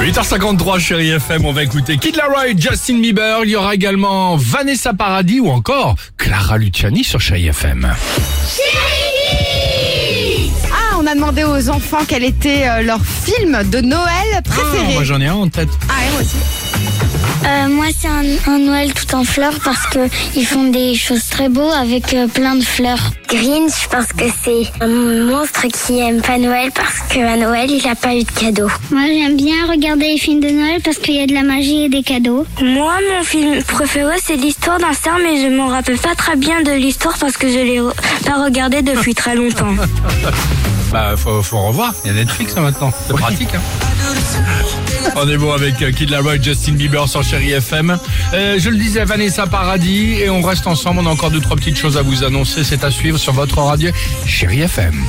8h53 chérie FM, on va écouter Kid Laroi Justin Bieber. Il y aura également Vanessa Paradis ou encore Clara Luciani sur chérie FM. A demandé aux enfants quel était euh, leur film de Noël Ah, préféré. moi j'en ai un en tête. Ah, et moi aussi. Euh, moi, c'est un, un Noël tout en fleurs parce que ils font des choses très beaux avec euh, plein de fleurs. Grinch parce que c'est un monstre qui aime pas Noël parce qu'à Noël, il a pas eu de cadeaux. Moi, j'aime bien regarder les films de Noël parce qu'il y a de la magie et des cadeaux. Moi, mon film préféré, c'est l'histoire d'un cerf, mais je m'en rappelle pas très bien de l'histoire parce que je l'ai pas regardé depuis très longtemps. Bah faut, faut revoir, il y a Netflix hein, maintenant, c'est pratique. On est bon avec euh, Kid Laroi et Justin Bieber sur chérie FM. Euh, je le disais, Vanessa Paradis et on reste ensemble, on a encore deux trois petites choses à vous annoncer, c'est à suivre sur votre radio chérie FM.